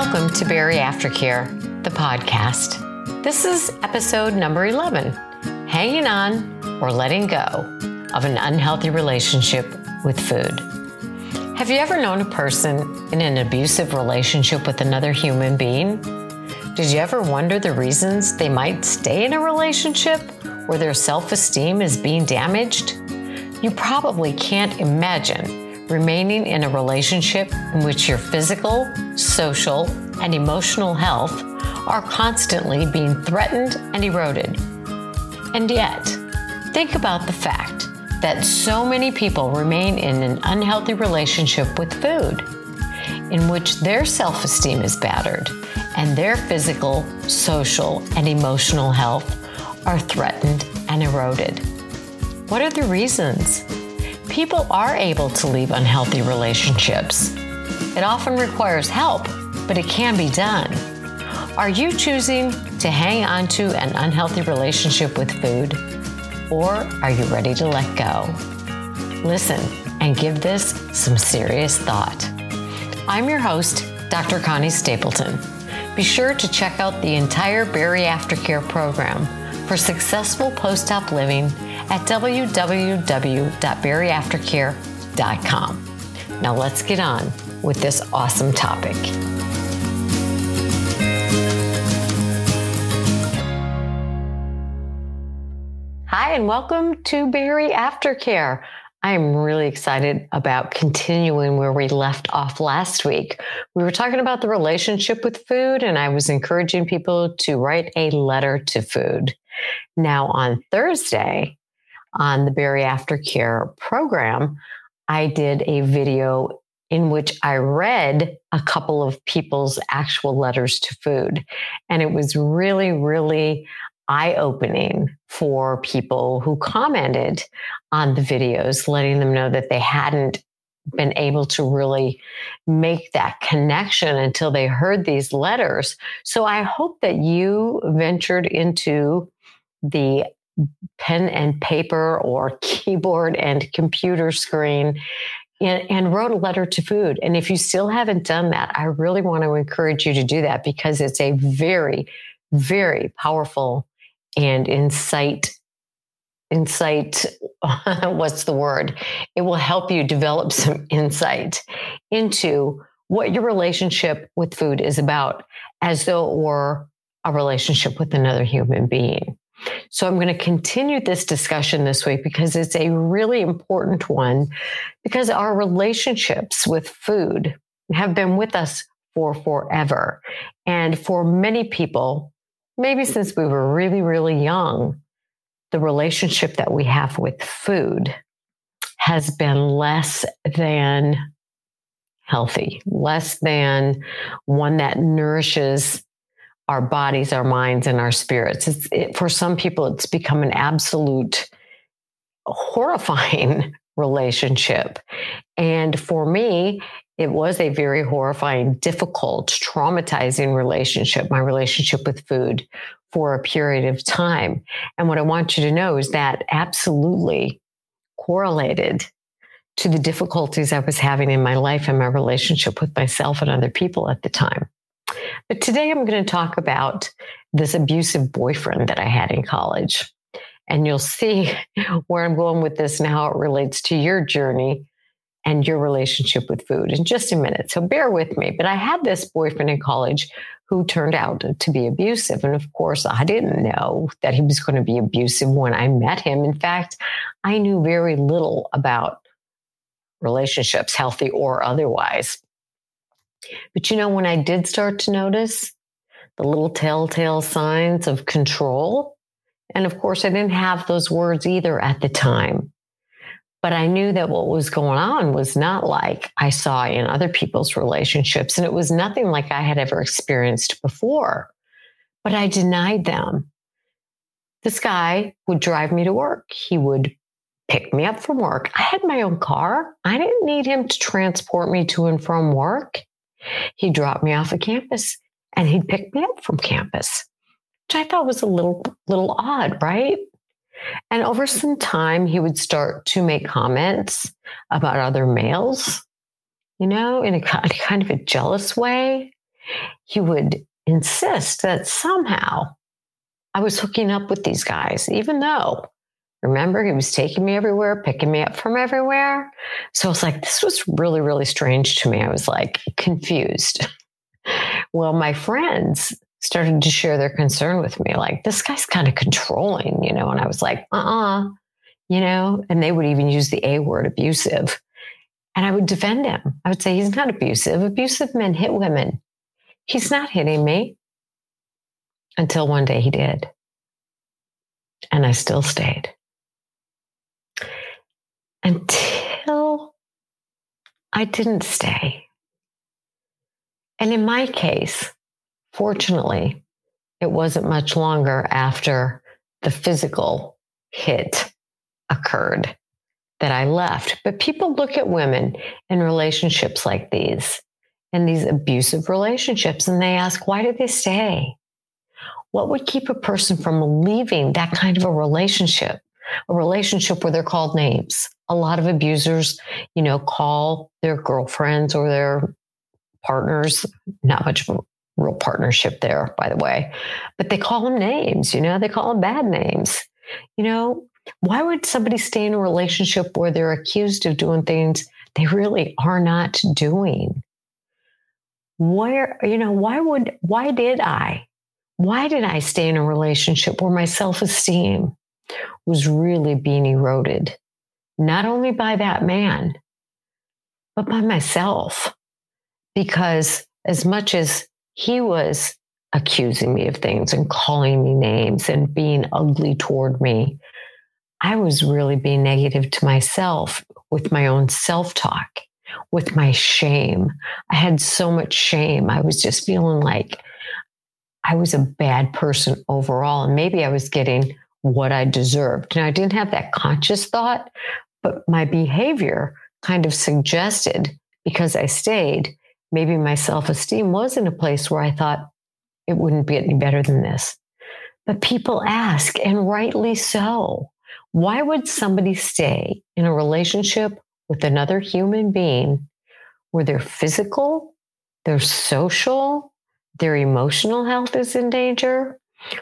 Welcome to Bari Aftercare, the podcast. This is episode number 11 Hanging On or Letting Go of an Unhealthy Relationship with Food. Have you ever known a person in an abusive relationship with another human being? Did you ever wonder the reasons they might stay in a relationship where their self esteem is being damaged? You probably can't imagine remaining in a relationship in which your physical, social, and emotional health are constantly being threatened and eroded. And yet, think about the fact that so many people remain in an unhealthy relationship with food, in which their self esteem is battered and their physical, social, and emotional health are threatened and eroded. What are the reasons? People are able to leave unhealthy relationships. It often requires help, but it can be done. Are you choosing to hang on to an unhealthy relationship with food? Or are you ready to let go? Listen and give this some serious thought. I'm your host, Dr. Connie Stapleton. Be sure to check out the entire Bari Aftercare program for successful post op living at www.bariaftercare.com. Now let's get on with this awesome topic. Hi, and welcome to Bari Aftercare. I'm really excited about continuing where we left off last week. We were talking about the relationship with food, and I was encouraging people to write a letter to food. Now, on Thursday, on the Bari Aftercare program, I did a video in which I read a couple of people's actual letters to food. And it was really, really eye opening for people who commented on the videos, letting them know that they hadn't been able to really make that connection until they heard these letters. So I hope that you ventured into the pen and paper or keyboard and computer screen and, and, wrote a letter to food. And if you still haven't done that, I really want to encourage you to do that because it's a very, very powerful and insight insight what's the word it will help you develop some insight into what your relationship with food is about as though it were a relationship with another human being so i'm going to continue this discussion this week because it's a really important one because our relationships with food have been with us for forever. And for many people maybe since we were really, really young, the relationship that we have with food has been less than healthy, less than one that nourishes our bodies, our minds, and our spirits. It's, it, for some people, it's become an absolute horrifying relationship. And for me, it was a very horrifying, difficult, traumatizing relationship, my relationship with food for a period of time. And what I want you to know is that absolutely correlated to the difficulties I was having in my life and my relationship with myself and other people at the time. But today I'm going to talk about this abusive boyfriend that I had in college. And you'll see where I'm going with this and how it relates to your journey and your relationship with food in just a minute. So bear with me. But I had this boyfriend in college who turned out to be abusive. And of course, I didn't know that he was going to be abusive when I met him. In fact, I knew very little about relationships, healthy or otherwise. But you know, when I did start to notice the little telltale signs of control, and of course, I didn't have those words either at the time. But I knew that what was going on was not like I saw in other people's relationships. And it was nothing like I had ever experienced before. But I denied them. This guy would drive me to work. He would pick me up from work. I had my own car. I didn't need him to transport me to and from work. He dropped me off at campus and he'd pick me up from campus, which I thought was a little little odd, right? And over some time, he would start to make comments about other males, you know, in a kind of a jealous way. he would insist that somehow I was hooking up with these guys, even though, remember, he was taking me everywhere, picking me up from everywhere. So I was like, this was really, really strange to me. I was like confused. well, my friends started to share their concern with me, like, this guy's kind of controlling, you know? And I was like, uh uh-uh, uh you know? And they would even use the A word, abusive. And I would defend him. I would say, he's not abusive. Abusive men hit women. He's not hitting me. Until one day he did. And I still stayed. Until I didn't stay. And in my case, fortunately, it wasn't much longer after the physical hit occurred that I left. But people look at women in relationships like these, in these abusive relationships, and they ask, why did they stay? What would keep a person from leaving that kind of a relationship? A relationship where they're called names. A lot of abusers, you know, call their girlfriends or their partners, not much of a real partnership there, by the way, but they call them names, you know, they call them bad names. You know, why would somebody stay in a relationship where they're accused of doing things they really are not doing? Where, you know, why would, why did I? Why did I stay in a relationship where my self esteem was really being eroded? Not only by that man, but by myself. Because as much as he was accusing me of things and calling me names and being ugly toward me, I was really being negative to myself with my own self talk, with my shame. I had so much shame. I was just feeling like I was a bad person overall. And maybe I was getting what I deserved. And I didn't have that conscious thought, but my behavior kind of suggested because I stayed, maybe my self esteem was in a place where I thought it wouldn't be any better than this. But people ask, and rightly so. Why would somebody stay in a relationship with another human being where their physical, their social, their emotional health is in danger?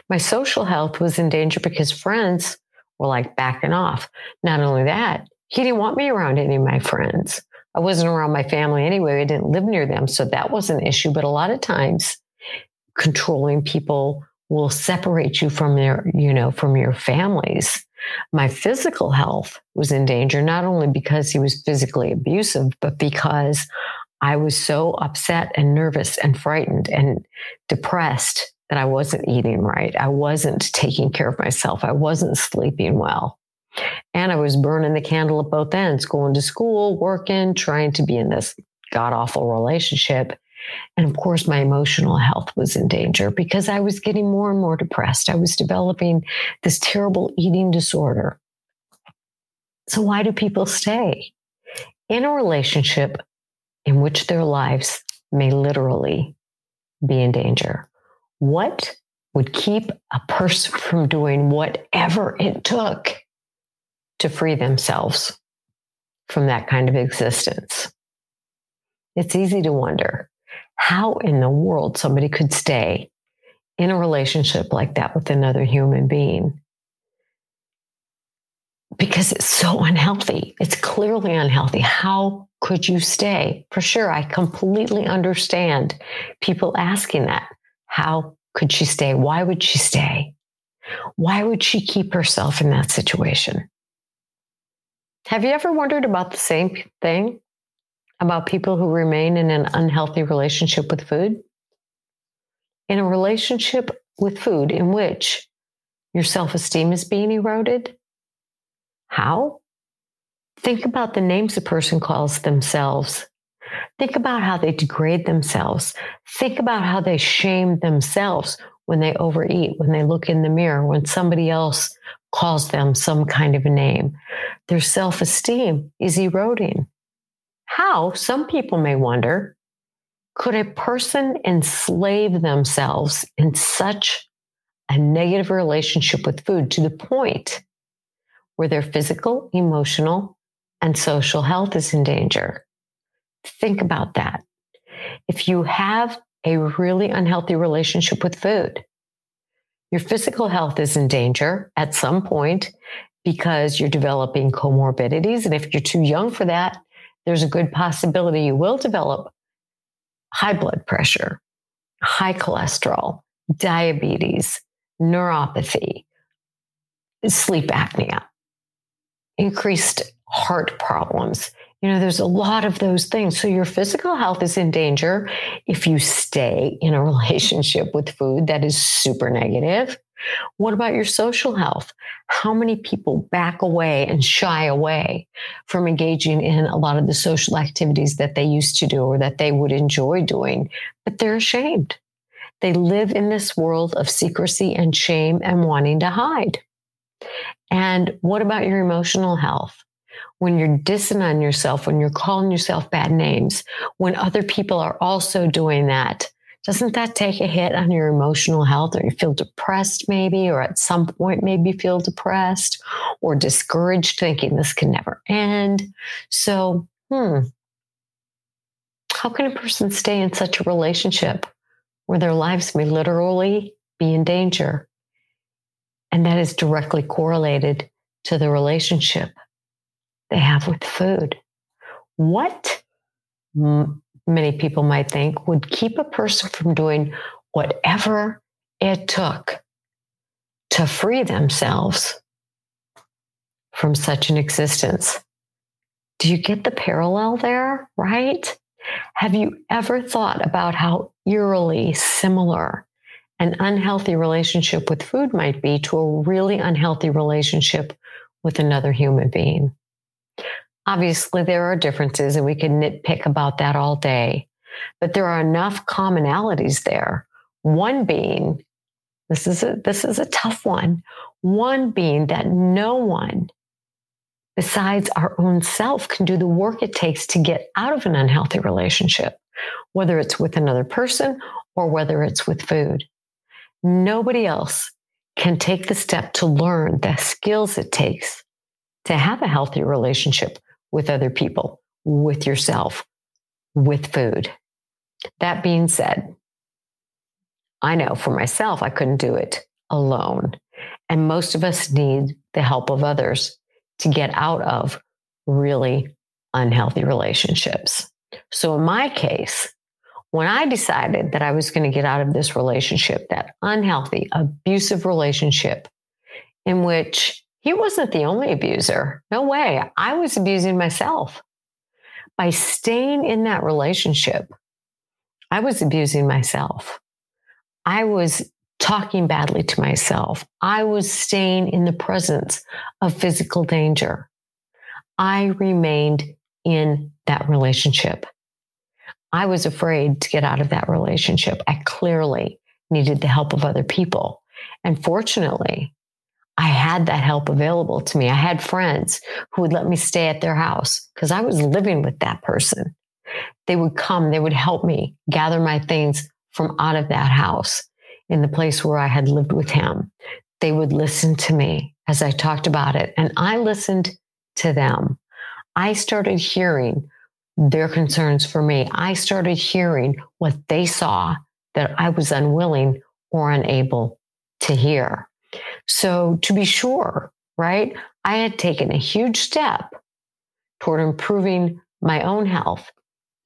My social health was in danger because friends were like backing off. Not only that, he didn't want me around any of my friends. I wasn't around my family anyway. I didn't live near them. So that was an issue. But a lot of times, controlling people will separate you from their, you know, from your families my physical health was in danger, not only because he was physically abusive, but because I was so upset and nervous and frightened and depressed that I wasn't eating right. I wasn't taking care of myself. I wasn't sleeping well. And I was burning the candle at both ends, going to school, working, trying to be in this god awful relationship. And of course, my emotional health was in danger because I was getting more and more depressed. I was developing this terrible eating disorder. So, why do people stay in a relationship in which their lives may literally be in danger? What would keep a person from doing whatever it took to free themselves from that kind of existence? It's easy to wonder how in the world somebody could stay in a relationship like that with another human being because it's so unhealthy. It's clearly unhealthy. How could you stay? For sure, I completely understand people asking that. How could she stay? Why would she stay? Why would she keep herself in that situation? Have you ever wondered about the same thing? about people who remain in an unhealthy relationship with food? In a relationship with food in which your self esteem is being eroded? How? Think about the names a person calls themselves. Think about how they degrade themselves. Think about how they shame themselves when they overeat, when they look in the mirror, when somebody else calls them some kind of a name. Their self esteem is eroding. How, some people may wonder, could a person enslave themselves in such a negative relationship with food to the point where their physical, emotional, and social health is in danger? Think about that. If you have a really unhealthy relationship with food. Your physical health is in danger at some point because you're developing comorbidities. And if you're too young for that, there's a good possibility you will develop high blood pressure, high cholesterol, diabetes, neuropathy, sleep apnea, increased heart problems. You know, there's a lot of those things. So your physical health is in danger if you stay in a relationship with food that is super negative. What about your social health? How many people back away and shy away from engaging in a lot of the social activities that they used to do or that they would enjoy doing, but they're ashamed? They live in this world of secrecy and shame and wanting to hide. And what about your emotional health? When you're dissing on yourself, when you're calling yourself bad names, when other people are also doing that, doesn't that take a hit on your emotional health? Or you feel depressed maybe or at some point maybe feel depressed or discouraged thinking this can never end? So hmm how can a person stay in such a relationship where their lives may literally be in danger and that is directly correlated to the relationship they have with food what many people might think would keep a person from doing whatever it took to free themselves from such an existence. Do you get the parallel there, right? Have you ever thought about how eerily similar an unhealthy relationship with food might be to a really unhealthy relationship with another human being? Obviously, there are differences, and we can nitpick about that all day, but there are enough commonalities there. One being, this is a, this is a tough one. One being that no one besides our own self can do the work it takes to get out of an unhealthy relationship, whether it's with another person or whether it's with food. Nobody else can take the step to learn the skills it takes to have a healthy relationship with other people, with yourself, with food. That being said, I know for myself, I couldn't do it alone. And most of us need the help of others to get out of really unhealthy relationships. So, in my case, when I decided that I was going to get out of this relationship, that unhealthy, abusive relationship in which he wasn't the only abuser. No way. I was abusing myself. By staying in that relationship, I was abusing myself. I was talking badly to myself. I was staying in the presence of physical danger. I remained in that relationship. I was afraid to get out of that relationship. I clearly needed the help of other people. And fortunately, I had that help available to me. I had friends who would let me stay at their house because I was living with that person. They would come, they would help me gather my things from out of that house in the place where I had lived with him. They would listen to me as I talked about it, and I listened to them. I started hearing their concerns for me. I started hearing what they saw that I was unwilling or unable to hear. So, to be sure, right, I had taken a huge step toward improving my own health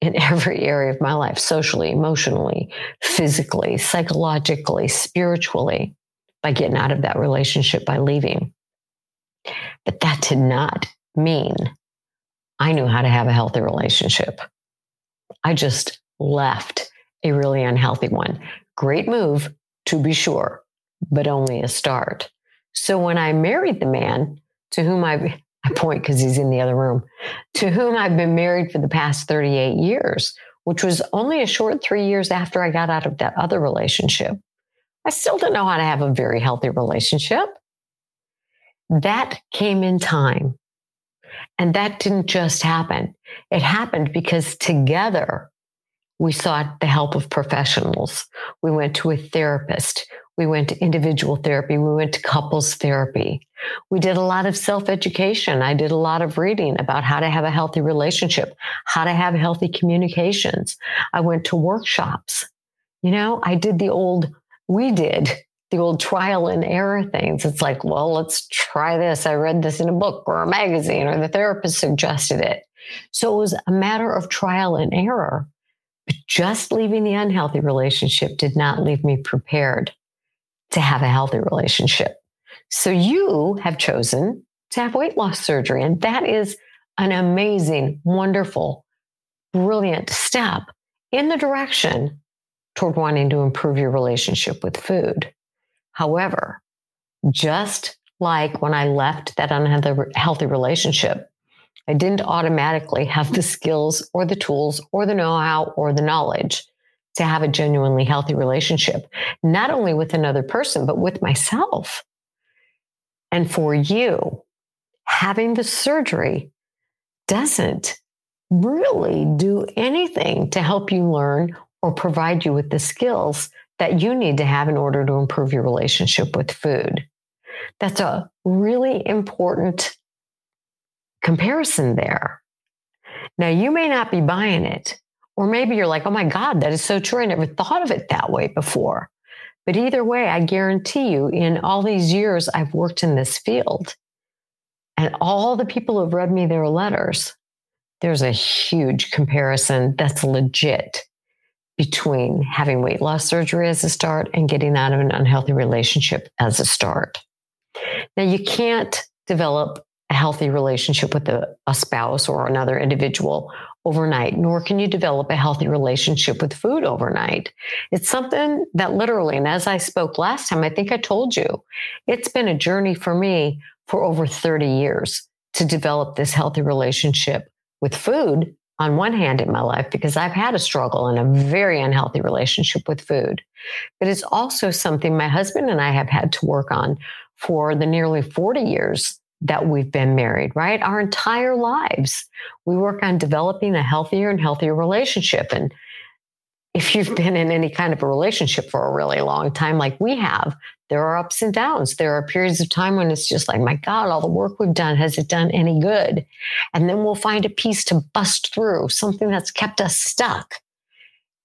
in every area of my life socially, emotionally, physically, psychologically, spiritually by getting out of that relationship, by leaving. But that did not mean I knew how to have a healthy relationship. I just left a really unhealthy one. Great move, to be sure but only a start. So when I married the man to whom I, I point because he's in the other room, to whom I've been married for the past 38 years, which was only a short three years after I got out of that other relationship, I still didn't know how to have a very healthy relationship. That came in time. And that didn't just happen. It happened because together we sought the help of professionals. We went to a therapist. We went to individual therapy. We went to couples therapy. We did a lot of self education. I did a lot of reading about how to have a healthy relationship, how to have healthy communications. I went to workshops You know, I did the old, we did the old trial and error things. It's like, well, let's try this. I read this in a book or a magazine, or the therapist suggested it. So it was a matter of trial and error. But just leaving the unhealthy relationship did not leave me prepared to have a healthy relationship. So you have chosen to have weight loss surgery. And that is an amazing, wonderful, brilliant step in the direction toward wanting to improve your relationship with food. However, just like when I left that unhealthy relationship, I didn't automatically have the skills or the tools or the know how or the knowledge to have a genuinely healthy relationship, not only with another person, but with myself. And for you, having the surgery doesn't really do anything to help you learn or provide you with the skills that you need to have in order to improve your relationship with food. That's a really important comparison there. Now, you may not be buying it, or maybe you're like, oh my God, that is so true. I never thought of it that way before. But either way, I guarantee you, in all these years I've worked in this field, and all the people who've read me their letters, there's a huge comparison that's legit between having weight loss surgery as a start and getting out of an unhealthy relationship as a start. Now, you can't develop a healthy relationship with a, a, spouse or another individual overnight, nor can you develop a healthy relationship with food overnight. It's something that literally, and as I spoke last time, I think I told you, it's been a journey for me for over 30 years to develop this healthy relationship with food on one hand in my life because I've had a struggle and a very unhealthy relationship with food. But it's also something my husband and I have had to work on for the nearly 40 years that we've been married, right? Our entire lives. We work on developing a healthier and healthier relationship. And if you've been in any kind of a relationship for a really long time, like we have, there are ups and downs. There are periods of time when it's just like, my God, all the work we've done, has it done any good? And then we'll find a piece to bust through, something that's kept us stuck.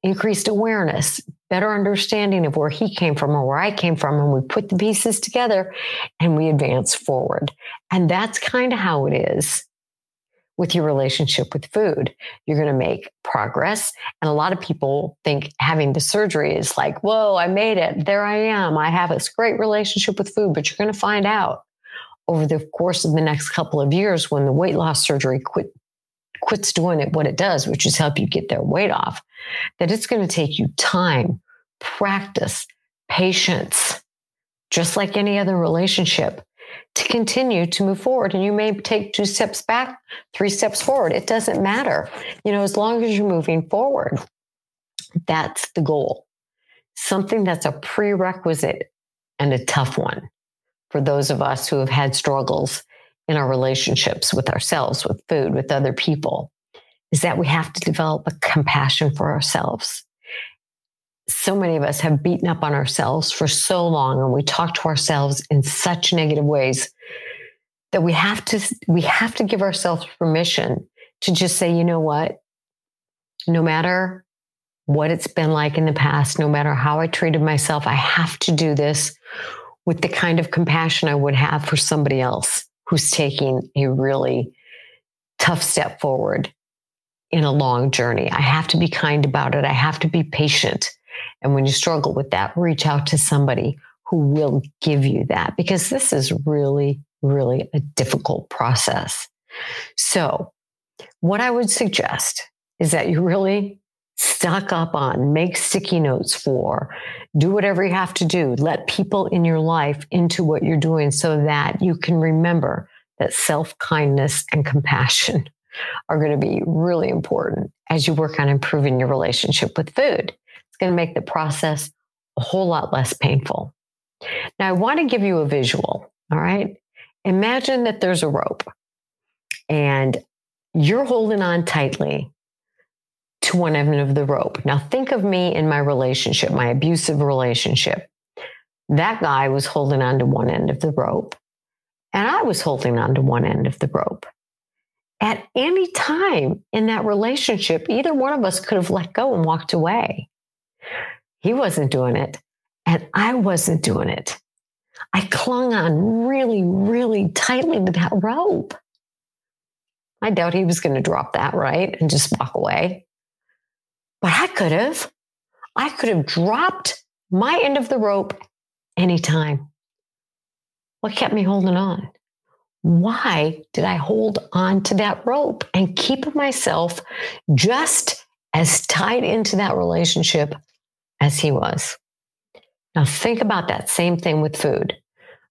Increased awareness, better understanding of where he came from or where I came from. And we put the pieces together and we advance forward. And that's kind of how it is with your relationship with food. You're going to make progress. And a lot of people think having the surgery is like, whoa, I made it. There I am. I have this great relationship with food. But you're going to find out over the course of the next couple of years when the weight loss surgery quit, quits doing it what it does, which is help you get their weight off, that it's going to take you time, practice, patience, just like any other relationship to continue to move forward. And you may take two steps back, three steps forward. It doesn't matter. You know, as long as you're moving forward, that's the goal. Something that's a prerequisite and a tough one for those of us who have had struggles in our relationships with ourselves, with food, with other people, is that we have to develop a compassion for ourselves. So many of us have beaten up on ourselves for so long and we talk to ourselves in such negative ways that we have to we have to give ourselves permission to just say you know what? No matter what it's been like in the past no matter how i treated myself i have to do this with the kind of compassion i would have for somebody else who's taking a really tough step forward in a long journey. I have to be kind about it. I have to be patient. And when you struggle with that, reach out to somebody who will give you that because this is really, really a difficult process. So, what I would suggest is that you really stock up on, make sticky notes for, do whatever you have to do. Let people in your life into what you're doing so that you can remember that self kindness and compassion are going to be really important as you work on improving your relationship with food. It's going to make the process a whole lot less painful. Now, I want to give you a visual. All right. Imagine that there's a rope and you're holding on tightly to one end of the rope. Now, think of me in my relationship, my abusive relationship. That guy was holding on to one end of the rope, and I was holding on to one end of the rope. At any time in that relationship, either one of us could have let go and walked away. he wasn't doing it, and I wasn't doing it. I clung on really, really tightly to that rope. I doubt he was going to drop that, right? And just walk away. But I could have. I could have dropped my end of the rope anytime. What kept me holding on? Why did I hold on to that rope and keep myself just as tied into that relationship as he was? Now, think about that same thing with food.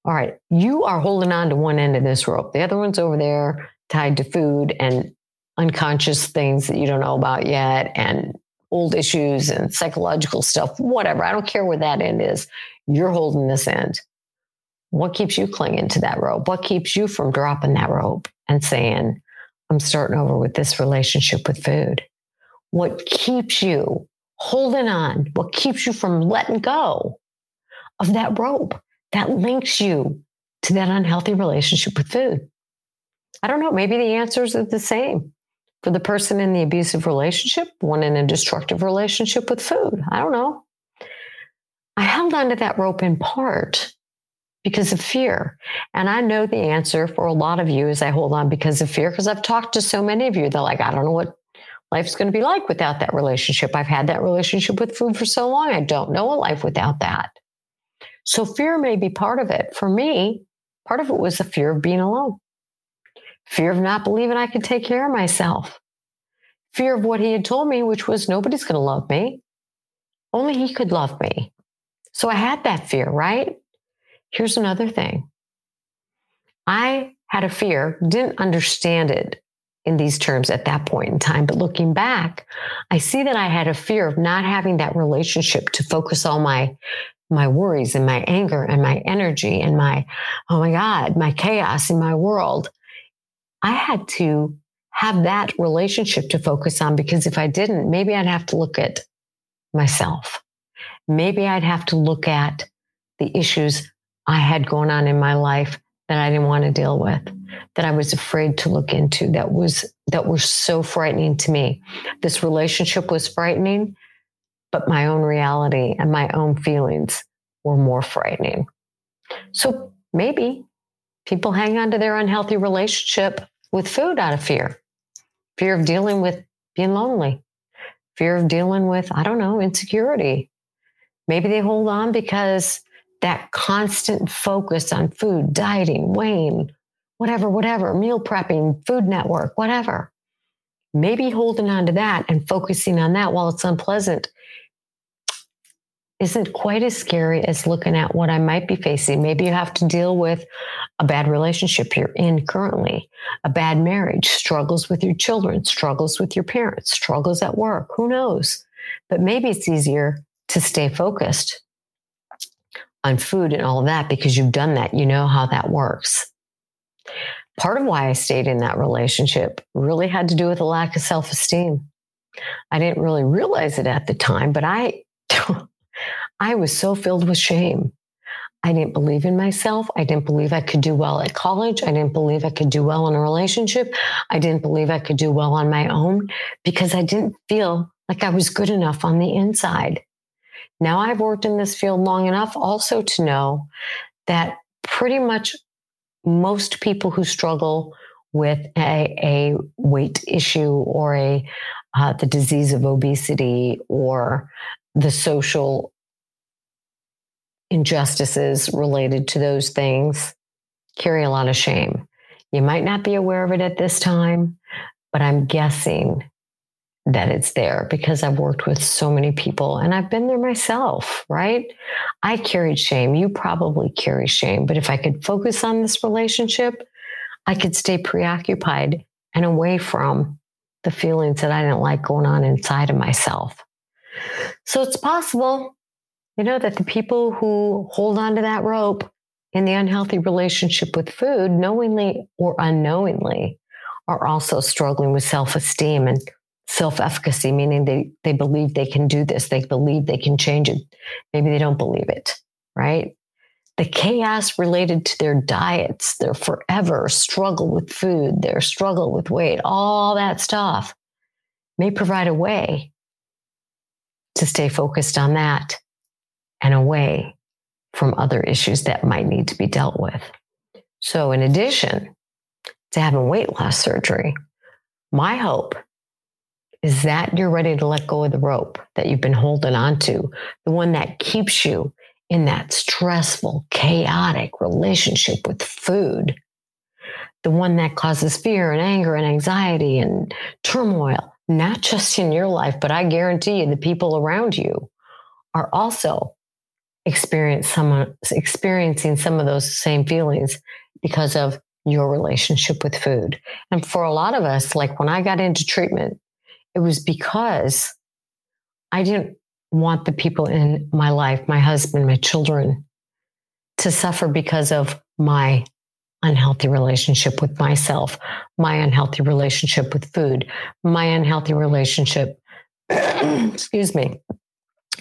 All right, you are holding on to one end of this rope, the other one's over there tied to food and unconscious things that you don't know about yet, and old issues and psychological stuff, whatever. I don't care where that end is. You're holding this end. What keeps you clinging to that rope? What keeps you from dropping that rope and saying, I'm starting over with this relationship with food? What keeps you holding on? What keeps you from letting go of that rope that links you to that unhealthy relationship with food? I don't know. Maybe the answers are the same for the person in the abusive relationship, one in a destructive relationship with food. I don't know. I held onto that rope in part because of fear. And I know the answer for a lot of you is I hold on because of fear because I've talked to so many of you. They're like, I don't know what life's going to be like without that relationship. I've had that relationship with food for so long. I don't know a life without that. So fear may be part of it. For me, part of it was the fear of being alone, fear of not believing I could take care of myself, fear of what he had told me, which was nobody's going to love me. Only he could love me. So I had that fear, right? Here's another thing I had a fear, didn't understand it in these terms at that point in time. But looking back, I see that I had a fear of not having that relationship to focus all my my worries and my anger and my energy and my oh my god my chaos in my world i had to have that relationship to focus on because if i didn't maybe i'd have to look at myself maybe i'd have to look at the issues I had going on in my life that I didn't want to deal with, that I was afraid to look into, that was that were so frightening to me. This relationship was frightening, but my own reality and my own feelings were more frightening. So maybe people hang on to their unhealthy relationship with food out of fear, fear of dealing with being lonely, fear of dealing with, I don't know, insecurity. Maybe they hold on because that constant focus on food, dieting, weighing, whatever, whatever, meal prepping, food network, whatever. Maybe holding on to that and focusing on that while it's unpleasant isn't quite as scary as looking at what I might be facing. Maybe you have to deal with a bad relationship you're in currently, a bad marriage, struggles with your children, struggles with your parents, struggles at work. Who knows? But maybe it's easier to stay focused on food and all of that because you've done that. You know how that works. Part of why I stayed in that relationship really had to do with a lack of self esteem. I didn't really realize it at the time, but I, I was so filled with shame. I didn't believe in myself. I didn't believe I could do well at college. I didn't believe I could do well in a relationship. I didn't believe I could do well on my own because I didn't feel like I was good enough on the inside. Now I've worked in this field long enough also to know that pretty much most people who struggle with a, a weight issue or a uh, the disease of obesity or the social injustices related to those things carry a lot of shame. You might not be aware of it at this time, but I'm guessing that it's there because I've worked with so many people and I've been there myself, right? I carried shame. You probably carry shame. But if I could focus on this relationship, I could stay preoccupied and away from the feelings that I didn't like going on inside of myself. So it's possible, you know, that the people who hold on to that rope in the unhealthy relationship with food, knowingly or unknowingly, are also struggling with self esteem and self efficacy, meaning they, they believe they can do this, they believe they can change it. Maybe they don't believe it, right? The chaos related to their diets, their forever struggle with food, their struggle with weight, all that stuff may provide a way to stay focused on that and away from other issues that might need to be dealt with. So, in addition to having weight loss surgery, my hope is that you're ready to let go of the rope that you've been holding on to, the one that keeps you in that stressful, chaotic relationship with food, the one that causes fear and anger and anxiety and turmoil, not just in your life, but I guarantee you the people around you are also experience some, experiencing some of those same feelings because of your relationship with food. And for a lot of us, like when I got into treatment, it was because I didn't want the people in my life, my husband, my children, to suffer because of my unhealthy relationship with myself, my unhealthy relationship with food, my unhealthy relationship, excuse me,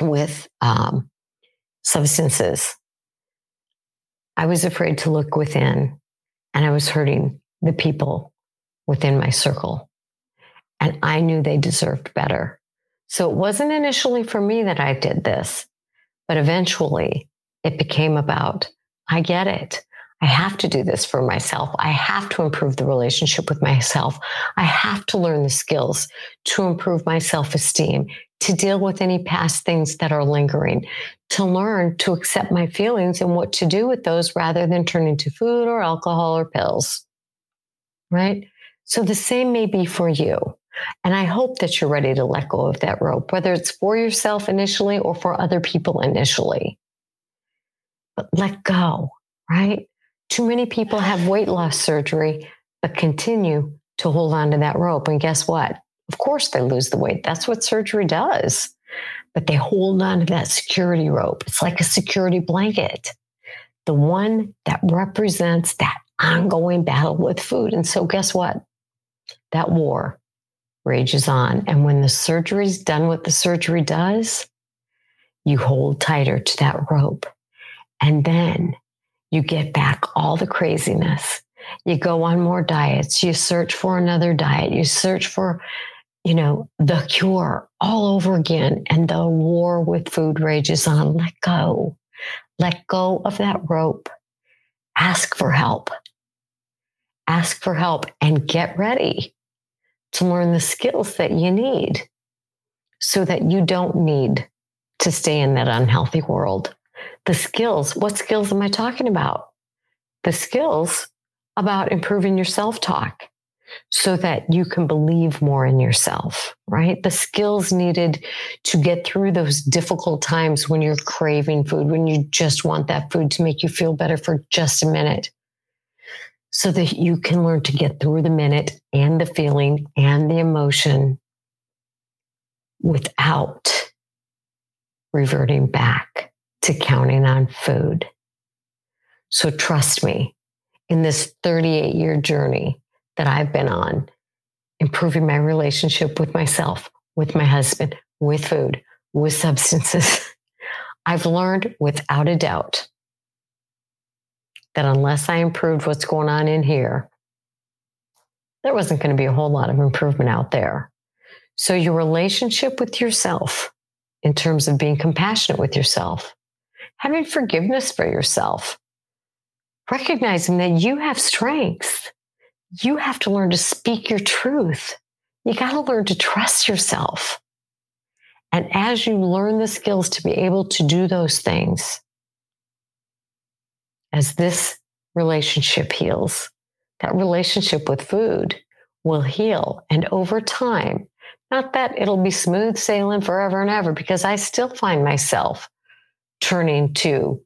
with um, substances. I was afraid to look within and I was hurting the people within my circle. And I knew they deserved better. So it wasn't initially for me that I did this, but eventually it became about, I get it. I have to do this for myself. I have to improve the relationship with myself. I have to learn the skills to improve my self esteem, to deal with any past things that are lingering, to learn to accept my feelings and what to do with those rather than turning to food or alcohol or pills. Right? So the same may be for you. And I hope that you're ready to let go of that rope, whether it's for yourself initially or for other people initially. But let go, right? Too many people have weight loss surgery, but continue to hold on to that rope. And guess what? Of course, they lose the weight. That's what surgery does. But they hold on to that security rope. It's like a security blanket, the one that represents that ongoing battle with food. And so, guess what? That war rages on. And when the surgery's done what the surgery does, you hold tighter to that rope. And then you get back all the craziness. You go on more diets. You search for another diet. You search for, you know, the cure all over again. And the war with food rages on. Let go. Let go of that rope. Ask for help. Ask for help and get ready to learn the skills that you need so that you don't need to stay in that unhealthy world. The skills, what skills am I talking about? The skills about improving your self talk so that you can believe more in yourself, right? The skills needed to get through those difficult times when you're craving food, when you just want that food to make you feel better for just a minute so that you can learn to get through the minute and the feeling and the emotion without reverting back to counting on food. So trust me, in this 38 year journey that I've been on, improving my relationship with myself, with my husband, with food, with substances, I've learned without a doubt that unless I improved what's going on in here, there wasn't going to be a whole lot of improvement out there. So, your relationship with yourself, in terms of being compassionate with yourself, having forgiveness for yourself, recognizing that you have strengths, you have to learn to speak your truth. You got to learn to trust yourself. And as you learn the skills to be able to do those things, as this relationship heals, that relationship with food will heal. And over time, not that it'll be smooth sailing forever and ever, because I still find myself turning to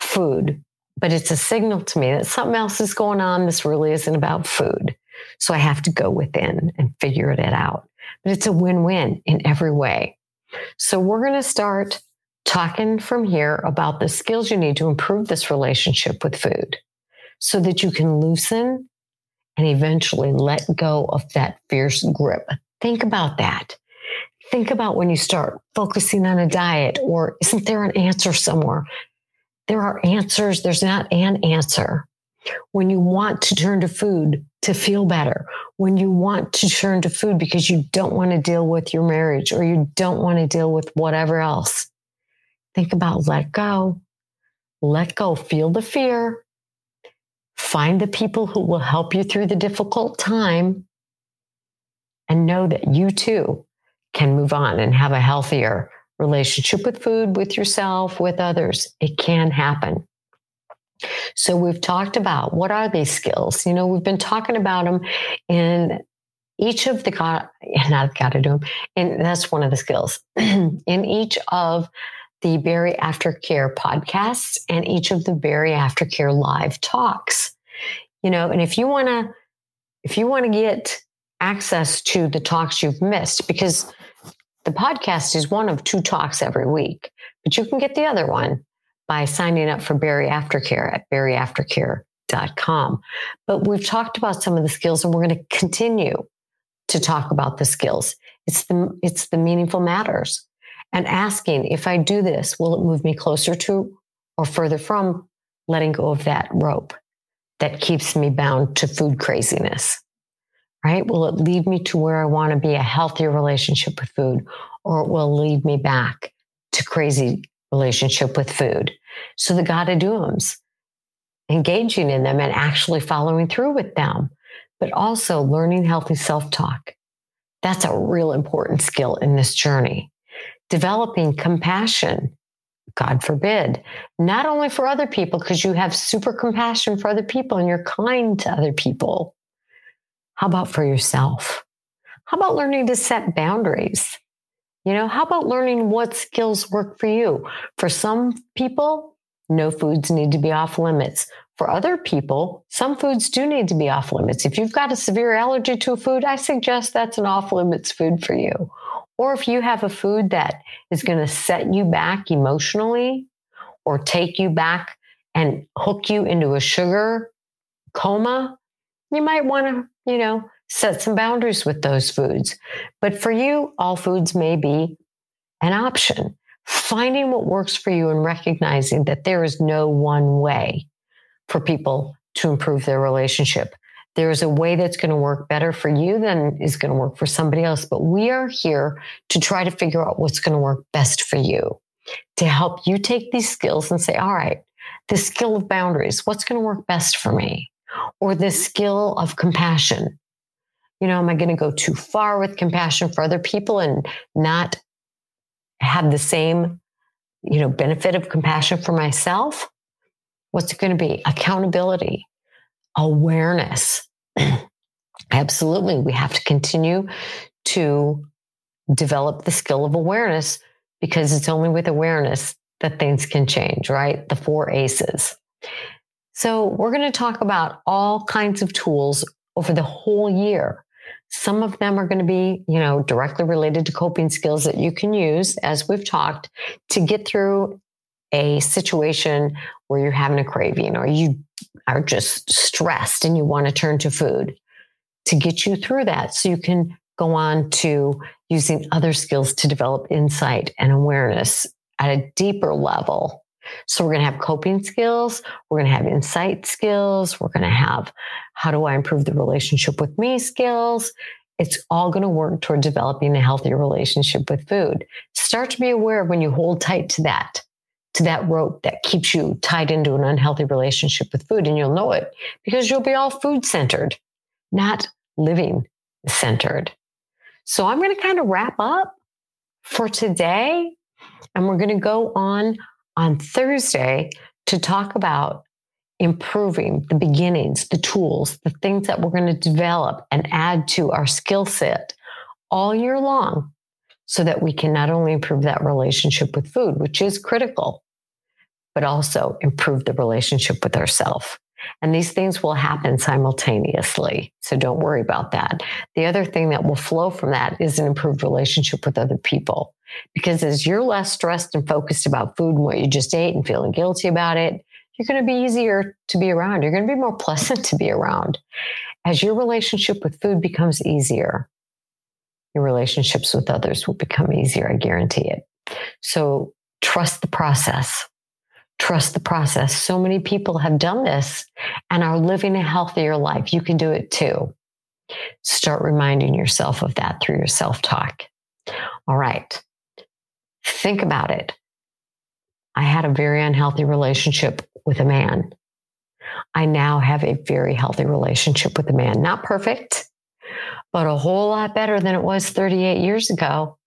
food, but it's a signal to me that something else is going on. This really isn't about food. So I have to go within and figure it out. But it's a win win in every way. So we're going to start talking from here about the skills you need to improve this relationship with food so that you can loosen and eventually let go of that fierce grip. Think about that. Think about when you start focusing on a diet, or isn't there an answer somewhere? There are answers, there's not an answer. When you want to turn to food to feel better, when you want to turn to food because you don't want to deal with your marriage or you don't want to deal with whatever else, think about let go. Let go. Feel the fear. Find the people who will help you through the difficult time and know that you too can move on and have a healthier relationship with food, with yourself, with others. It can happen. So we've talked about what are these skills? You know, we've been talking about them in each of the got not got to do them, and that's one of the skills in each of the Bari Aftercare podcasts and each of the Bari Aftercare live talks. You know, and if you want to, if you want to get access to the talks you've missed, because the podcast is one of two talks every week, but you can get the other one by signing up for Bari Aftercare at bariaftercare.com. But we've talked about some of the skills and we're going to continue to talk about the skills. It's the, it's the meaningful matters and asking if I do this, will it move me closer to or further from letting go of that rope that keeps me bound to food craziness? Right? Will it lead me to where I want to be a healthier relationship with food or it will lead me back to crazy relationship with food. So the gotta do engaging in them and actually following through with them, but also learning healthy self talk. That's a real important skill in this journey. Developing compassion, God forbid, not only for other people, because you have super compassion for other people and you're kind to other people. How about for yourself? How about learning to set boundaries? You know, how about learning what skills work for you? For some people, no foods need to be off limits. For other people, some foods do need to be off limits. If you've got a severe allergy to a food, I suggest that's an off limits food for you. Or if you have a food that is going to set you back emotionally or take you back and hook you into a sugar coma, you might want to, you know, set some boundaries with those foods. But for you, all foods may be an option. Finding what works for you and recognizing that there is no one way for people to improve their relationship. There is a way that's going to work better for you than is going to work for somebody else. But we are here to try to figure out what's going to work best for you, to help you take these skills and say, all right, the skill of boundaries, what's going to work best for me? Or the mm-hmm. skill of compassion, you know, am I going to go too far with compassion for other people and not have the same, you know, benefit of compassion for myself? What's it going to be? Accountability, awareness. Absolutely. We have to continue to develop the skill of awareness because it's only with awareness that things can change, right? The four ACEs. So, we're going to talk about all kinds of tools over the whole year. Some of them are going to be, you know, directly related to coping skills that you can use, as we've talked, to get through a situation where you're having a craving or you are just stressed and you want to turn to food to get you through that so you can go on to using other skills to develop insight and awareness at a deeper level so we're going to have coping skills. We're going to have insight skills. We're going to have how do I improve the relationship with me skills. It's all going to work toward developing a healthy relationship with food. Start to be aware when you hold tight to that, to that rope that keeps you tied into an unhealthy relationship with food. And you'll know it because you'll be all food centered, not living centered. So I'm going to kind of wrap up for today. And we're going to go on on Thursday to talk about improving the beginnings, the tools, the things that we're going to develop and add to our skill set all year long so that we can not only improve that relationship with food, which is critical, but also improve the relationship with ourselves. And these things will happen simultaneously. So don't worry about that. The other thing that will flow from that is an improved relationship with other people. Because as you're less stressed and focused about food and what you just ate and feeling guilty about it, you're going to be easier to be around. You're going to be more pleasant to be around. As your relationship with food becomes easier, your relationships with others will become easier. I guarantee it. So trust the process. Trust the process. So many people have done this and are living a healthier life. You can do it too. Start reminding yourself of that through your self talk. All right. Think about it. I had a very unhealthy relationship with a man. I now have a very healthy relationship with a man. Not perfect, but a whole lot better than it was 38 years ago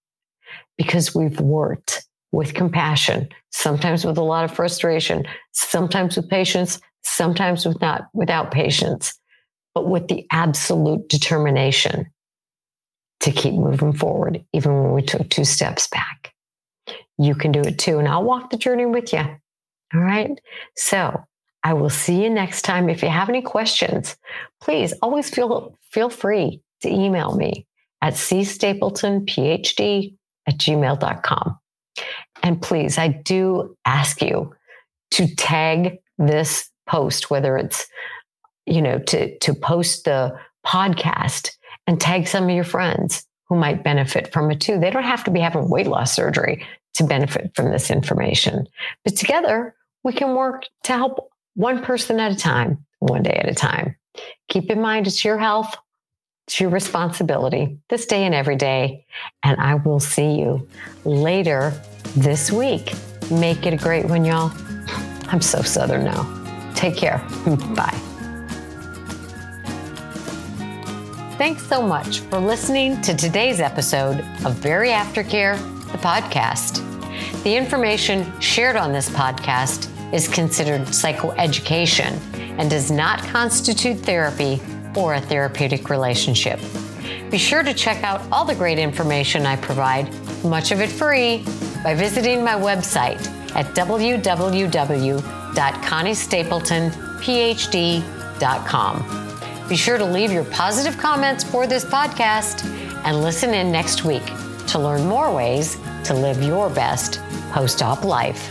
because we've worked with compassion, sometimes with a lot of frustration, sometimes with patience, sometimes with not without patience, but with the absolute determination to keep moving forward, even when we took two steps back. You can do it too. And I'll walk the journey with you. All right. So I will see you next time. If you have any questions, please always feel, feel free to email me at cstapletonphd at gmail.com. And please, I do ask you to tag this post, whether it's, you know, to, to post the podcast and tag some of your friends who might benefit from it too. They don't have to be having weight loss surgery to benefit from this information, but together we can work to help one person at a time, one day at a time. Keep in mind, it's your health, it's your responsibility this day and every day. And I will see you later this week. Make it a great one, y'all. I'm so Southern now. Take care. Bye. Thanks so much for listening to today's episode of Bari Aftercare, the podcast. The information shared on this podcast is considered psychoeducation and does not constitute therapy or a therapeutic relationship. Be sure to check out all the great information I provide, much of it free, by visiting my website at www.conniestapletonphd.com. Be sure to leave your positive comments for this podcast and listen in next week to learn more ways to live your best post op life.